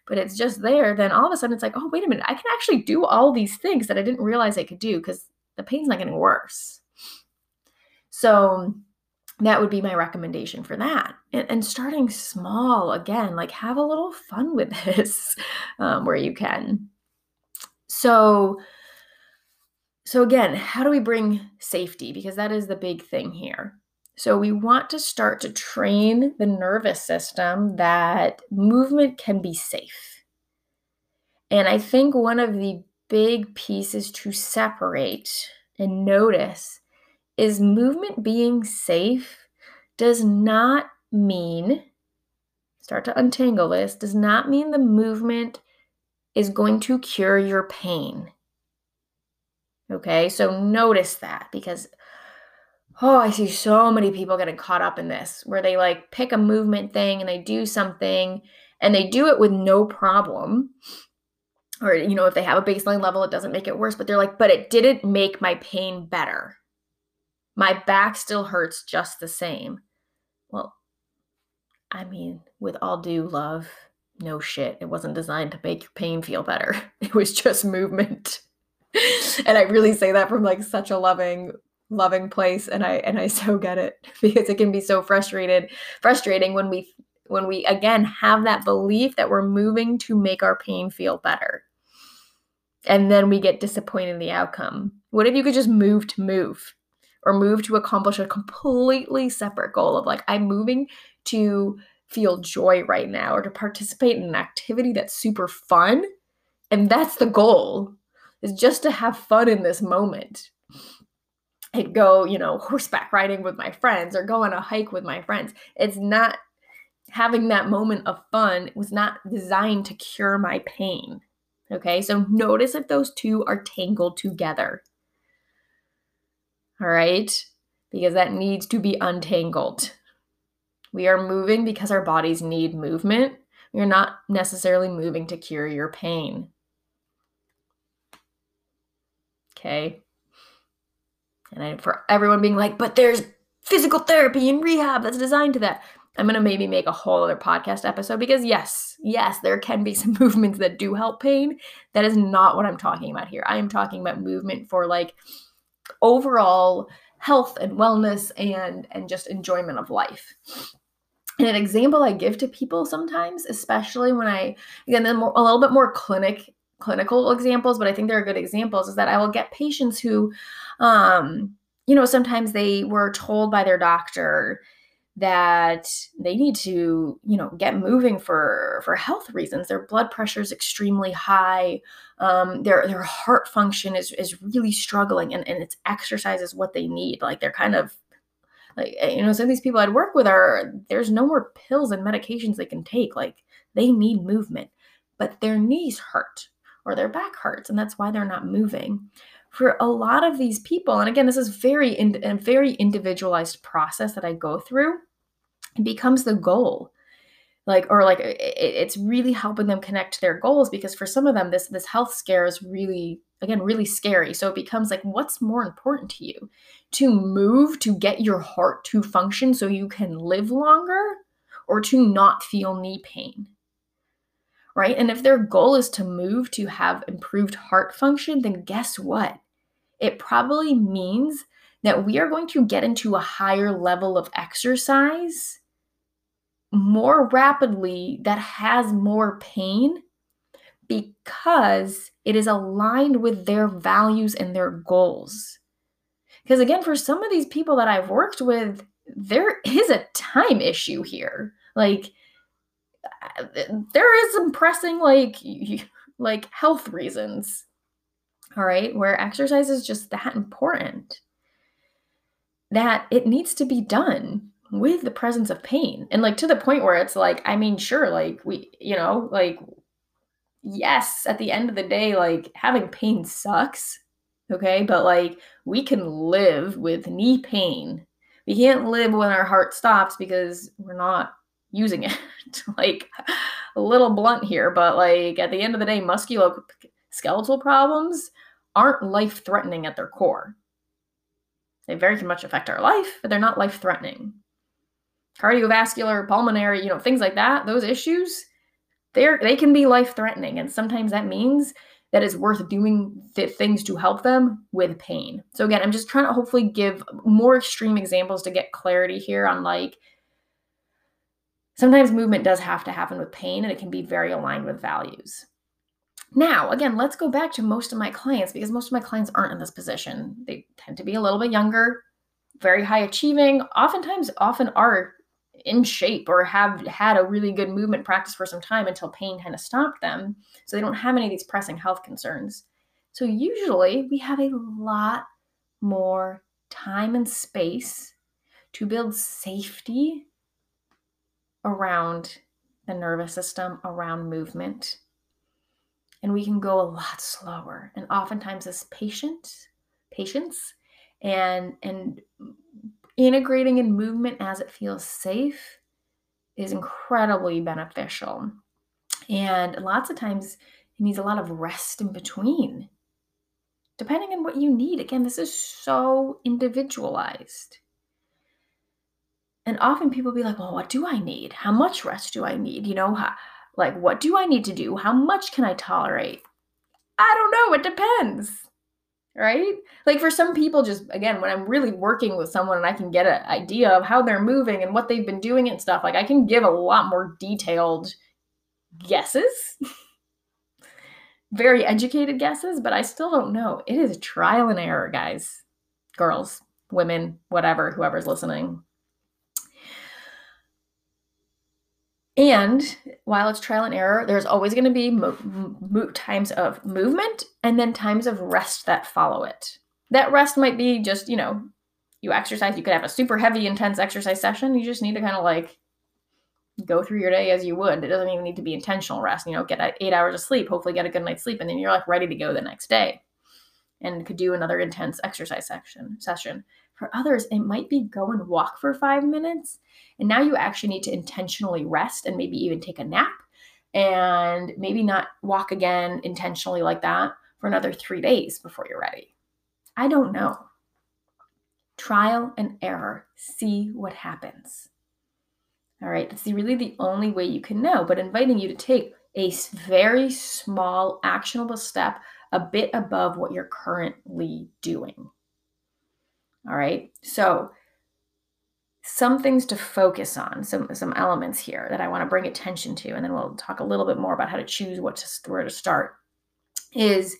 but it's just there. Then all of a sudden it's like, oh, wait a minute, I can actually do all these things that I didn't realize I could do because the pain's not getting worse. So that would be my recommendation for that. And, and starting small again, like have a little fun with [LAUGHS] this um, where you can. So, so, again, how do we bring safety? Because that is the big thing here. So, we want to start to train the nervous system that movement can be safe. And I think one of the big pieces to separate and notice is movement being safe does not mean, start to untangle this, does not mean the movement is going to cure your pain. Okay, so notice that because oh, I see so many people getting caught up in this where they like pick a movement thing and they do something and they do it with no problem. Or, you know, if they have a baseline level, it doesn't make it worse, but they're like, but it didn't make my pain better. My back still hurts just the same. Well, I mean, with all due love, no shit. It wasn't designed to make your pain feel better. [LAUGHS] It was just movement. [LAUGHS] and I really say that from like such a loving loving place and I and I [LAUGHS] so get it because it can be so frustrated frustrating when we when we again have that belief that we're moving to make our pain feel better. And then we get disappointed in the outcome. What if you could just move to move? or move to accomplish a completely separate goal of like, I'm moving to feel joy right now or to participate in an activity that's super fun. And that's the goal is just to have fun in this moment. I'd go, you know, horseback riding with my friends or go on a hike with my friends. It's not having that moment of fun was not designed to cure my pain. Okay, so notice if those two are tangled together. All right, because that needs to be untangled. We are moving because our bodies need movement. You're not necessarily moving to cure your pain. Okay. And I, for everyone being like, but there's physical therapy and rehab that's designed to that. I'm going to maybe make a whole other podcast episode because, yes, yes, there can be [LAUGHS] some movements that do help pain. That is not what I'm talking about here. I am talking about movement for like overall health and wellness and and just enjoyment of life. And an example I give to people sometimes, especially when I again then a little bit more clinic clinical examples, but I think they're good examples, is that I will get patients who, um, you know, sometimes they were told by their doctor that they need to you know get moving for for health reasons. Their blood pressure is extremely high. Um, their their heart function is is really struggling and, and it's exercise is what they need. Like they're kind of like eh, you know some of these people i'd work with are there's no more pills and medications they can take. Like they need movement but their knees hurt or their back hurts and that's why they're not moving. For a lot of these people and again this is very in, a very individualized process that i go through it becomes the goal. Like or like it, it's really helping them connect to their goals because for some of them this this health scare is really again really scary. So it becomes like what's more important to you? To move to get your heart to function so you can live longer or to not feel knee pain right and if their goal is to move to have improved heart function then guess what it probably means that we are going to get into a higher level of exercise more rapidly that has more pain because it is aligned with their values and their goals. Because again, for some of these people that I've worked with, there is a time issue here. Like, there is some pressing, like, like health reasons. All right, where exercise is just that important that it needs to be done with the presence of pain and like to the point where it's like i mean sure like we you know like yes at the end of the day like having pain sucks okay but like we can live with knee pain we can't live when our heart stops because we're not using it. [LAUGHS] Like a little blunt here but like at the end of the day musculoskeletal problems aren't life threatening at their core. They very much affect our life but they're not life threatening cardiovascular, pulmonary, you know, things like that, those issues, they're they can be life threatening and sometimes that means that it's worth doing th- things to help them with pain. So again, I'm just trying to hopefully give more extreme examples to get clarity here on like sometimes movement does have to happen with pain and it can be very aligned with values. Now, again, let's go back to most of my clients because most of my clients aren't in this position. They tend to be a little bit younger, very high achieving, oftentimes often are in shape or have had a really good movement practice for some time until pain kind of stopped them. So they don't have any of these pressing health concerns. So usually we have a lot more time and space to build safety around the nervous system, around movement. And we can go a lot slower. And oftentimes this patient, patience and and integrating in movement as it feels safe is incredibly beneficial. And lots of times it needs a lot of rest in between, depending on what you need. Again, this is so individualized. And often people be like, well, what do I need? How much rest do I need? You know, how, like, what do I need to do? How much can I tolerate? I don't know. It depends right? Like for some people, just again, when I'm really working with someone and I can get an idea of how they're moving and what they've been doing and stuff, like I can give a lot more detailed guesses, very educated guesses, but I still don't know. It is trial and error, guys, girls. women, whatever, whoever's listening. And while it's trial and error, there's always going to be mo- mo- times of movement and then times of rest that follow it. That rest might be just, you know, you exercise, you could have a super heavy, intense exercise session. You just need to kind of like go through your day as you would. It doesn't even need to be intentional rest. You know, get eight hours of sleep, hopefully get a good night's sleep, and then you're like ready to go the next day and could do another intense exercise section session. For others, it might be go and walk for five minutes. And now you actually need to intentionally rest and maybe even take a nap and maybe not walk again intentionally like that for another three days before you're ready. I don't know. Trial and error. See what happens. All right, that's really the only way you can know, but inviting you to take a very small, actionable step a bit above what you're currently doing. All right. So, some things to focus on, some some elements here that I want to bring attention to, and then we'll talk a little bit more about how to choose what to where to start. Is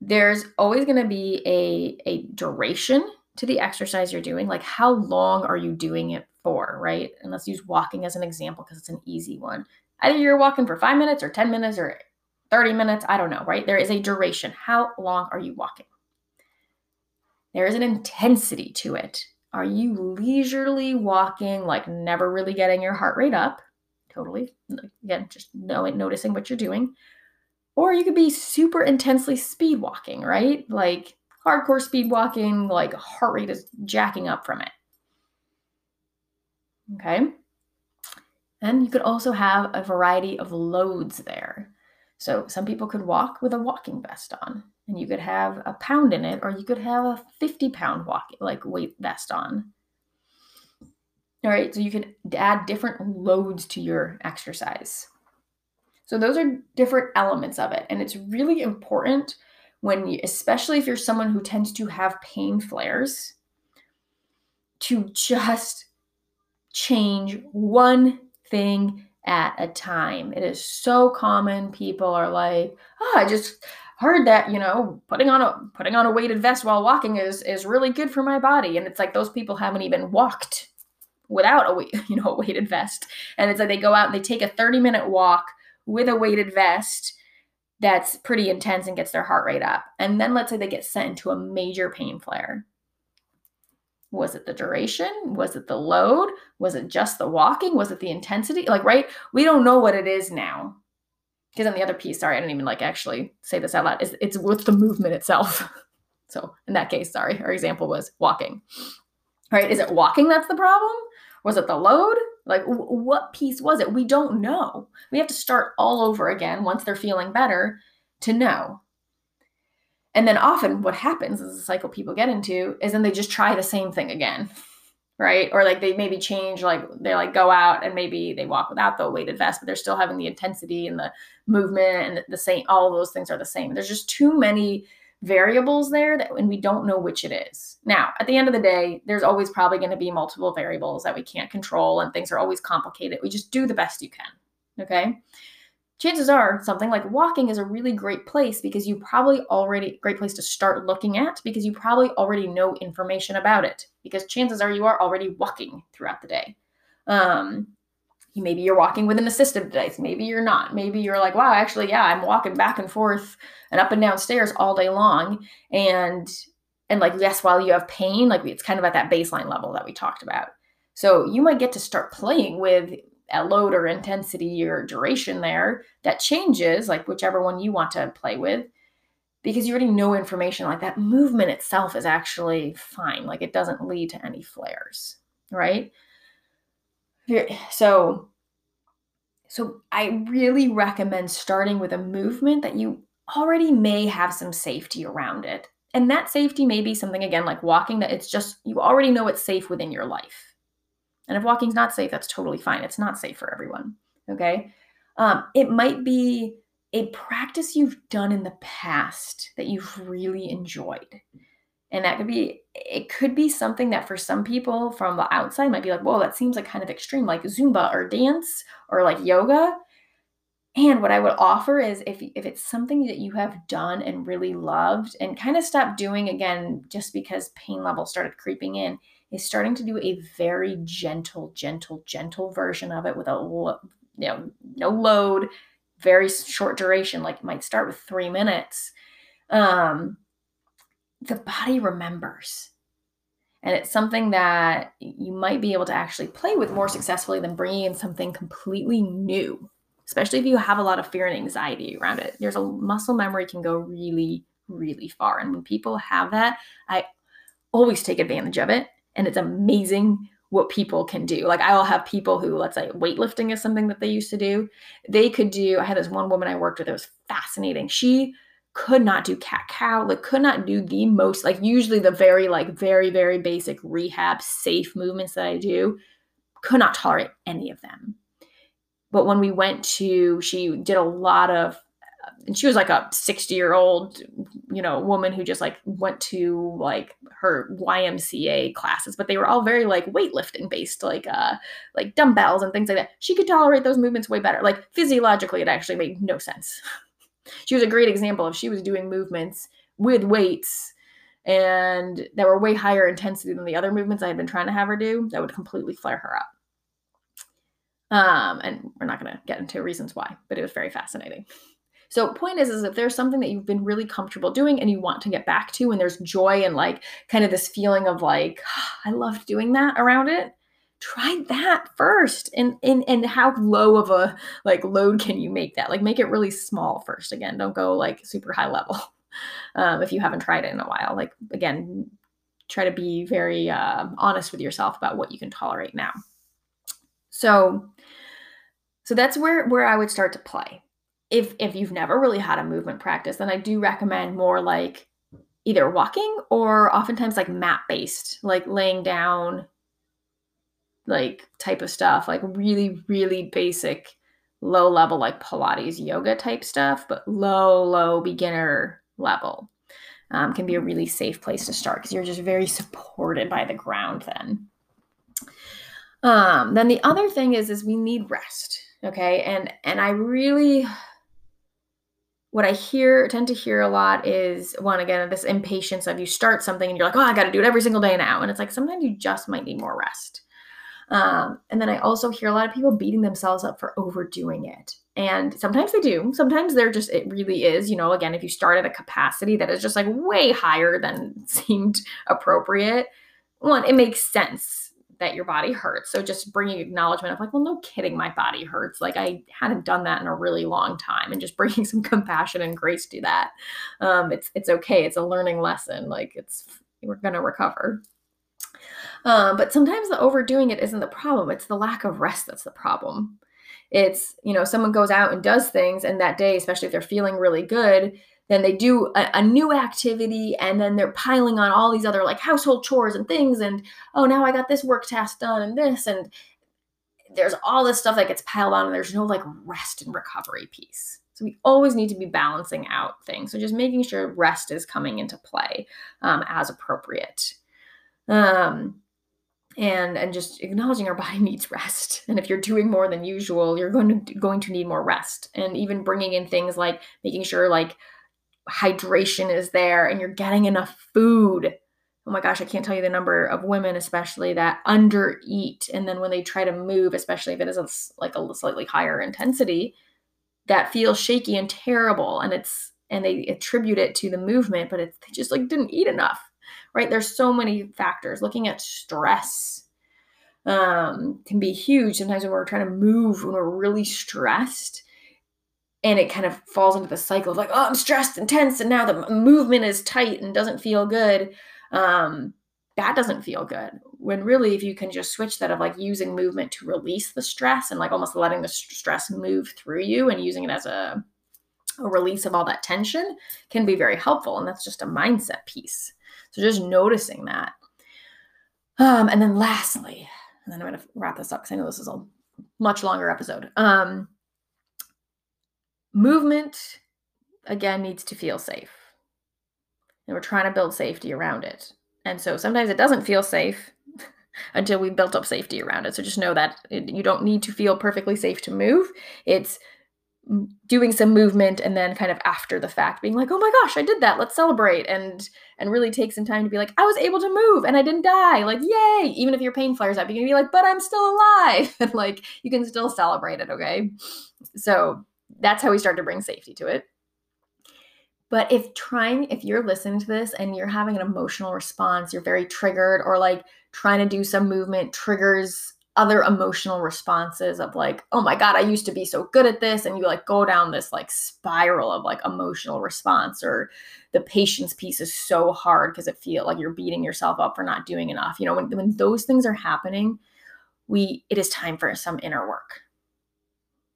there's always going to be a a duration to the exercise you're doing. Like how long are you doing it for, right? And let's use walking as an example because it's an easy one. Either you're walking for five minutes or 10 minutes or 30 minutes, I don't know, right? There is a duration. How long are you walking? There is an intensity to it. Are you leisurely walking, like never really getting your heart rate up? Totally. Again, just knowing, noticing what you're doing. Or you could be super intensely speed walking, right? Like hardcore speed walking, like heart rate is jacking up from it. Okay. And you could also have a variety of loads there. So some people could walk with a walking vest on and you could have a pound in it, or you could have a 50 pound walk like weight vest on. All right, so you could add different loads to your exercise. So those are different elements of it. And it's really important when you, especially if you're someone who tends to have pain flares, to just change one thing at a time. It is so common. People are like, oh, I just heard that you know putting on a putting on a weighted vest while walking is is really good for my body. And it's like those people haven't even walked without a [LAUGHS] you know a weighted vest. And it's like they go out and they take a 30 minute walk with a weighted vest that's pretty intense and gets their heart rate up. And then let's say they get sent into a major pain flare. Was it the duration? Was it the load? Was it just the walking? Was it the intensity? Like right? We don't know what it is now because then the other piece, sorry, I didn't even like actually say this out loud, is it's with the movement itself. [LAUGHS] so in that case, sorry, our example was walking. All right, is it walking that's the problem? Was it the load? Like, w- what piece was it? We don't know. We have to start all over again once they're feeling better to know. And then often what happens is the cycle people get into is then they just try the same thing again right? Or like they maybe change, like they like go out and maybe they walk without the weighted vest, but they're still having the intensity and the movement and the same. All those things are the same. There's just too many variables there that and we don't know which it is. Now, at the end of the day, there's always probably going to be multiple variables that we can't control and things are always complicated. We just do the best you can. Okay chances are something like walking is a really great place because you probably already great place to start looking at because you probably already know information about it because chances are you are already walking throughout the day. Um, maybe you're walking with an assistive device maybe you're not. Maybe you're like wow actually yeah i'm walking back and forth and up and down stairs all day long. And and like yes while you have pain like it's kind of at that baseline level that we talked about. So you might get to start playing with a load or intensity or duration there that changes, like whichever one you want to play with, because you already know information like that movement itself is actually fine. Like it doesn't lead to any flares, right? So, so I really recommend starting with a movement that you already may have some safety around it. And that safety may be something again like walking that it's just you already know it's safe within your life and if walking's not safe, that's totally fine. It's not safe for everyone. Okay. Um, it might be a practice you've done in the past that you've really enjoyed. And that could be, it could be something that for some people from the outside might be like, whoa, that seems like kind of extreme, like Zumba or dance or like yoga. And what I would offer is if, if it's something that you have done and really loved and kind of stop doing again just because pain levels started creeping in, is starting to do a very gentle, gentle, gentle version of it with a you know no load, very short duration, like you might start with three minutes. Um, the body remembers. And it's something that you might be able to actually play with more successfully than bringing in something completely new especially if you have a lot of fear and anxiety around it. There's a muscle memory can go really, really far. And when people have that, I always take advantage of it. And it's amazing what people can do. Like I will have people who, let's say, weightlifting is something that they used to do. They could do. I had this one woman I worked with. It was fascinating. She could not do cat cow. Like could not do the most. Like usually the very like very very basic rehab safe movements that I do. Could not tolerate any of them. But when we went to, she did a lot of, and she was like a 60 year old, you know, woman who just like went to like her YMCA classes, but they were all very like weightlifting based, like, uh, like dumbbells and things like that. She could tolerate those movements way better. Like physiologically, it actually made no sense. [LAUGHS] she was a great example of she was doing movements with weights and that were way higher intensity than the other movements I had been trying to have her do that would completely flare her up. Um, and we're not going to get into reasons why, but it was very fascinating. So point is, is if there's something that you've been really comfortable doing and you want to get back to, and there's joy and like kind of this feeling of like, oh, I loved doing that around it, try that first. And, and, and how low of a like load can you make that? Like make it really small first. Again, don't go like super high level. [LAUGHS] Um, if you haven't tried it in a while, like again, try to be very uh, honest with yourself about what you can tolerate now. So so that's where where I would start to play. If if you've never really had a movement practice, then I do recommend more like either walking or oftentimes like mat based, like laying down like type of stuff, like really really basic low level like pilates yoga type stuff, but low low beginner level. Um, can be a really safe place to start because you're just very supported by the ground then. Um, then the other thing is is we need rest okay and and i really what i hear tend to hear a lot is one again this impatience of you start something and you're like oh i got to do it every single day now. And it's like sometimes you just might need more rest. Um, and then i also hear a lot of people beating themselves up for overdoing it. And sometimes they do. Sometimes they're just it really is you know again if you start at a capacity that is just like way higher than [LAUGHS] seemed appropriate one it makes sense that your body hurts. So just bringing acknowledgement of like, well, no kidding, my body hurts. Like I hadn't done that in a really long time, and just [LAUGHS] bringing some compassion and grace to that. Um, it's it's okay. It's a learning lesson. Like it's we're gonna recover. Um, but sometimes the overdoing it isn't the problem. It's the lack of rest that's the problem. It's you know someone goes out and does things, and that day, especially if they're feeling really good, then they do a, a, new activity and then they're piling on all these other like household chores and things and oh now i got this work task done and this and there's all this stuff that gets piled on and there's no like rest and recovery piece. So we always need to be balancing out things. So just making sure rest is coming into play um, as appropriate. Um, and and just acknowledging our body [LAUGHS] needs rest. And if you're doing more than usual you're going to going to need more rest. And even bringing in things like making sure like hydration is there and you're getting enough food. Oh my gosh, I can't tell you the number of women, especially that undereat. And then when they try to move, especially if it is a, like a slightly higher intensity, that feels shaky and terrible. And it's, and they attribute it to the movement, but it's, they just like didn't eat enough, right? There's so many factors. Looking at stress um, can be huge. Sometimes when we're trying to move, when we're really stressed, and it kind of falls into the cycle of like oh i'm stressed and tense and now the movement is tight and doesn't feel good. Um, that doesn't feel good when really if you can just switch that of like using movement to release the stress and like almost letting the stress move through you and using it as a, a release of all that tension can be very helpful and that's just a mindset piece. So just noticing that. Um, and then lastly and then i'm going to wrap this up because i know this is a much longer episode. Um, movement again needs to feel safe. And we're trying to build safety around it. And so sometimes it doesn't feel safe [LAUGHS] until we've built up safety around it. So just know that you don't need to feel perfectly safe to move. It's doing some movement and then kind of after the fact being like oh my gosh i did that. Let's celebrate. And and really take some time to be like i was able to move and i didn't die. Like yay. Even if your pain flares up you can be like but i'm still alive. [LAUGHS] And like you can still celebrate it okay? So that's how we start to bring safety to it but if trying if you're listening to this and you're having an emotional response you're very triggered or like trying to do some movement triggers other emotional responses of like, oh my God, I used to be so good at this. And you like go down this like spiral of like emotional response or the patience piece is so hard because it feel like you're beating yourself up for not doing enough. You know, when, when those things are happening, we it is time for some inner work.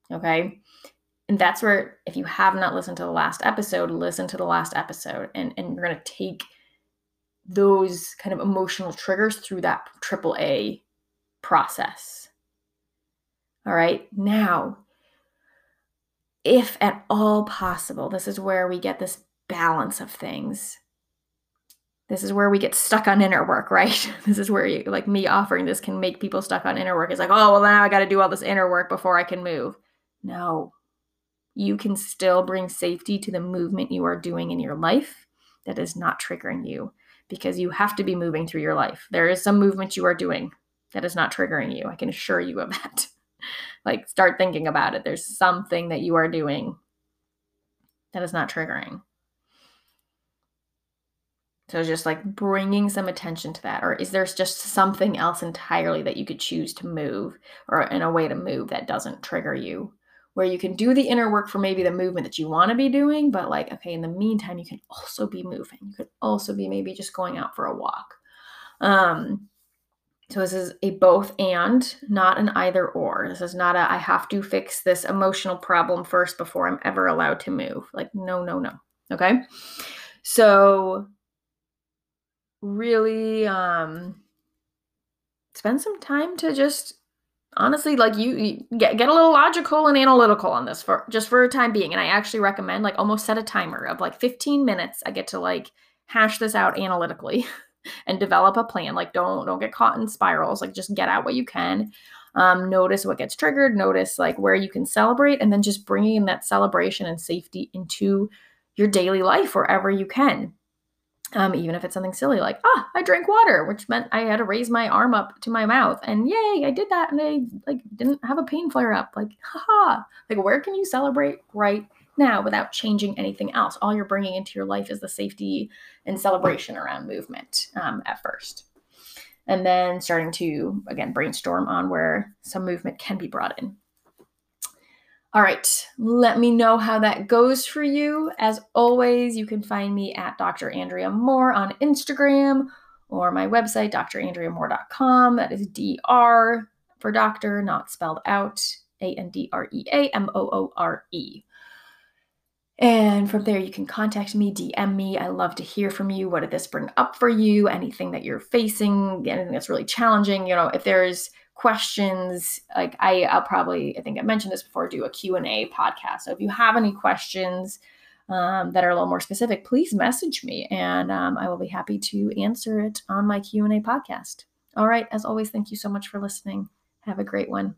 Okay. And that's where if you have not listened to the last episode, listen to the last episode and, and you're gonna take those kind of emotional triggers through that triple A process. All right, now, if at all possible, this is where we get this balance of things. This is where we get stuck on inner work, [LAUGHS] right? This is where you, like me offering this can make people stuck on inner work. It's like, oh, well, now I got to do all this inner work before I can move. No, you can still bring safety to the movement you are doing in your life that is not triggering you because you have to be moving through your life. There is some movement you are doing that is not triggering you. I can assure you of that. [LAUGHS] like, start thinking about it. There's something that you are doing that is not triggering. So, just like bringing some attention to that. Or is there just something else entirely that you could choose to move or in a way to move that doesn't trigger you? Where you can do the inner work for maybe the movement that you want to be doing, but like, okay, in the meantime, you can also be moving. You could also be maybe just going out for a walk. Um, so this is a both and, not an either or. This is not a I have to fix this emotional problem first before I'm ever allowed to move. Like, no, no, no. Okay. So really um spend some time to just honestly like you, you, get get a little logical and analytical on this for just for a time being and i actually recommend like almost set a timer of like 15 minutes i get to like hash this out analytically [LAUGHS] and develop a plan. Like don't don't get caught in spirals. Like just get out what you can. Um, notice what gets triggered. Notice like where you can celebrate, and then just bringing that celebration and safety into your daily life wherever you can. Um, even if it's something silly like ah i drank water which meant i had to raise my arm up to my mouth and yay i did that and i like didn't have a pain flare up like [LAUGHS] haha like where can you celebrate right now without changing anything else. All you're bringing into your life is the safety and celebration around movement um, at first. And then starting to, again, brainstorm on where some movement can be brought in. All right, let me know how that goes for you. As always, you can find me at Dr. Andrea Moore on Instagram or my website, drandreamoore.com. That is DR for doctor, not spelled out, A N D R E A M O O R E. And from there, you can contact me, DM me. I love to hear from you. What did this bring up for you? Anything that you're facing, anything that's really challenging. You know, if there's questions, like I, I'll probably, I think I mentioned this before, do a Q&A podcast. So if you have any questions um, that are a little more specific, please message me and um, I will be happy to answer it on my Q&A podcast. All right. As always, thank you so much for listening. Have a great one.